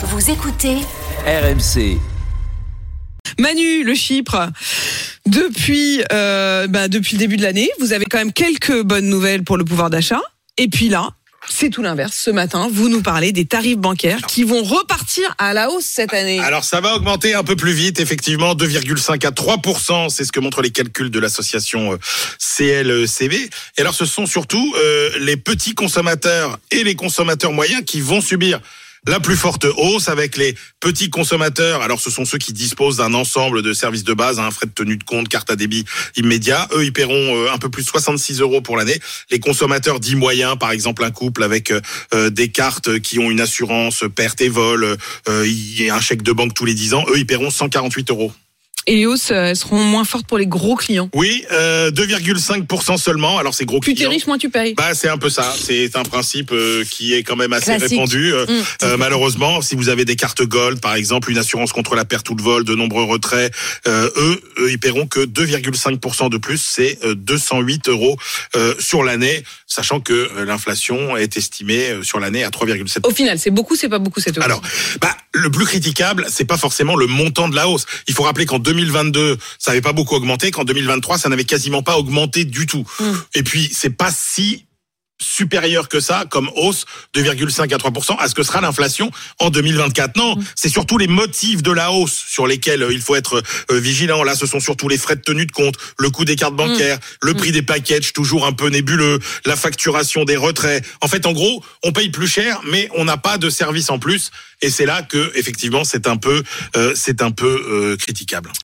Vous écoutez RMC. Manu, le Chypre. Depuis, euh, bah, depuis le début de l'année, vous avez quand même quelques bonnes nouvelles pour le pouvoir d'achat. Et puis là, c'est tout l'inverse. Ce matin, vous nous parlez des tarifs bancaires qui vont repartir à la hausse cette année. Alors ça va augmenter un peu plus vite, effectivement, 2,5 à 3% c'est ce que montrent les calculs de l'association euh, CLCB. Et alors ce sont surtout euh, les petits consommateurs et les consommateurs moyens qui vont subir la plus forte hausse avec les petits consommateurs. Alors, ce sont ceux qui disposent d'un ensemble de services de base, un hein, frais de tenue de compte, carte à débit immédiat. Eux, ils paieront euh, un peu plus de 66 euros pour l'année. Les consommateurs dits moyens, par exemple un couple avec euh, euh, des cartes qui ont une assurance perte et vol, a un chèque de banque tous les 10 ans, eux, ils paieront 148 euros. Et les hausses, elles seront moins fortes pour les gros clients. Oui, euh, 2,5% seulement. Alors c'est gros Plus clients. t'es riche, moins tu payes. Bah c'est un peu ça. C'est un principe euh, qui est quand même assez Classique. répandu. Euh, Mm. euh, malheureusement, si vous avez des cartes Gold, par exemple, une assurance contre la perte ou le vol, de nombreux retraits, euh, eux, eux, ils paieront que 2,5% de plus. C'est euh, 208 euros euh, sur l'année, sachant que euh, l'inflation est estimée euh, sur l'année à 3,7%. Au final, c'est beaucoup, c'est pas beaucoup cette hausse. Alors, bah, le plus critiquable, c'est pas forcément le montant de la hausse. Il faut rappeler qu'en 2022, ça n'avait pas beaucoup augmenté, qu'en 2023, ça n'avait quasiment pas augmenté du tout. Mm. Et puis, c'est pas si supérieur que ça comme hausse de 2,5 à 3% à ce que sera l'inflation en 2024. Non, c'est surtout les motifs de la hausse sur lesquels euh, il faut être euh, vigilant. Là, ce sont surtout les frais de tenue de compte, le coût des cartes bancaires, le prix des packages toujours un peu nébuleux, la facturation des retraits. En fait, en gros, on paye plus cher, mais on n'a pas de service en plus. Et c'est là que, effectivement, c'est un peu, euh, c'est un peu euh, critiquable.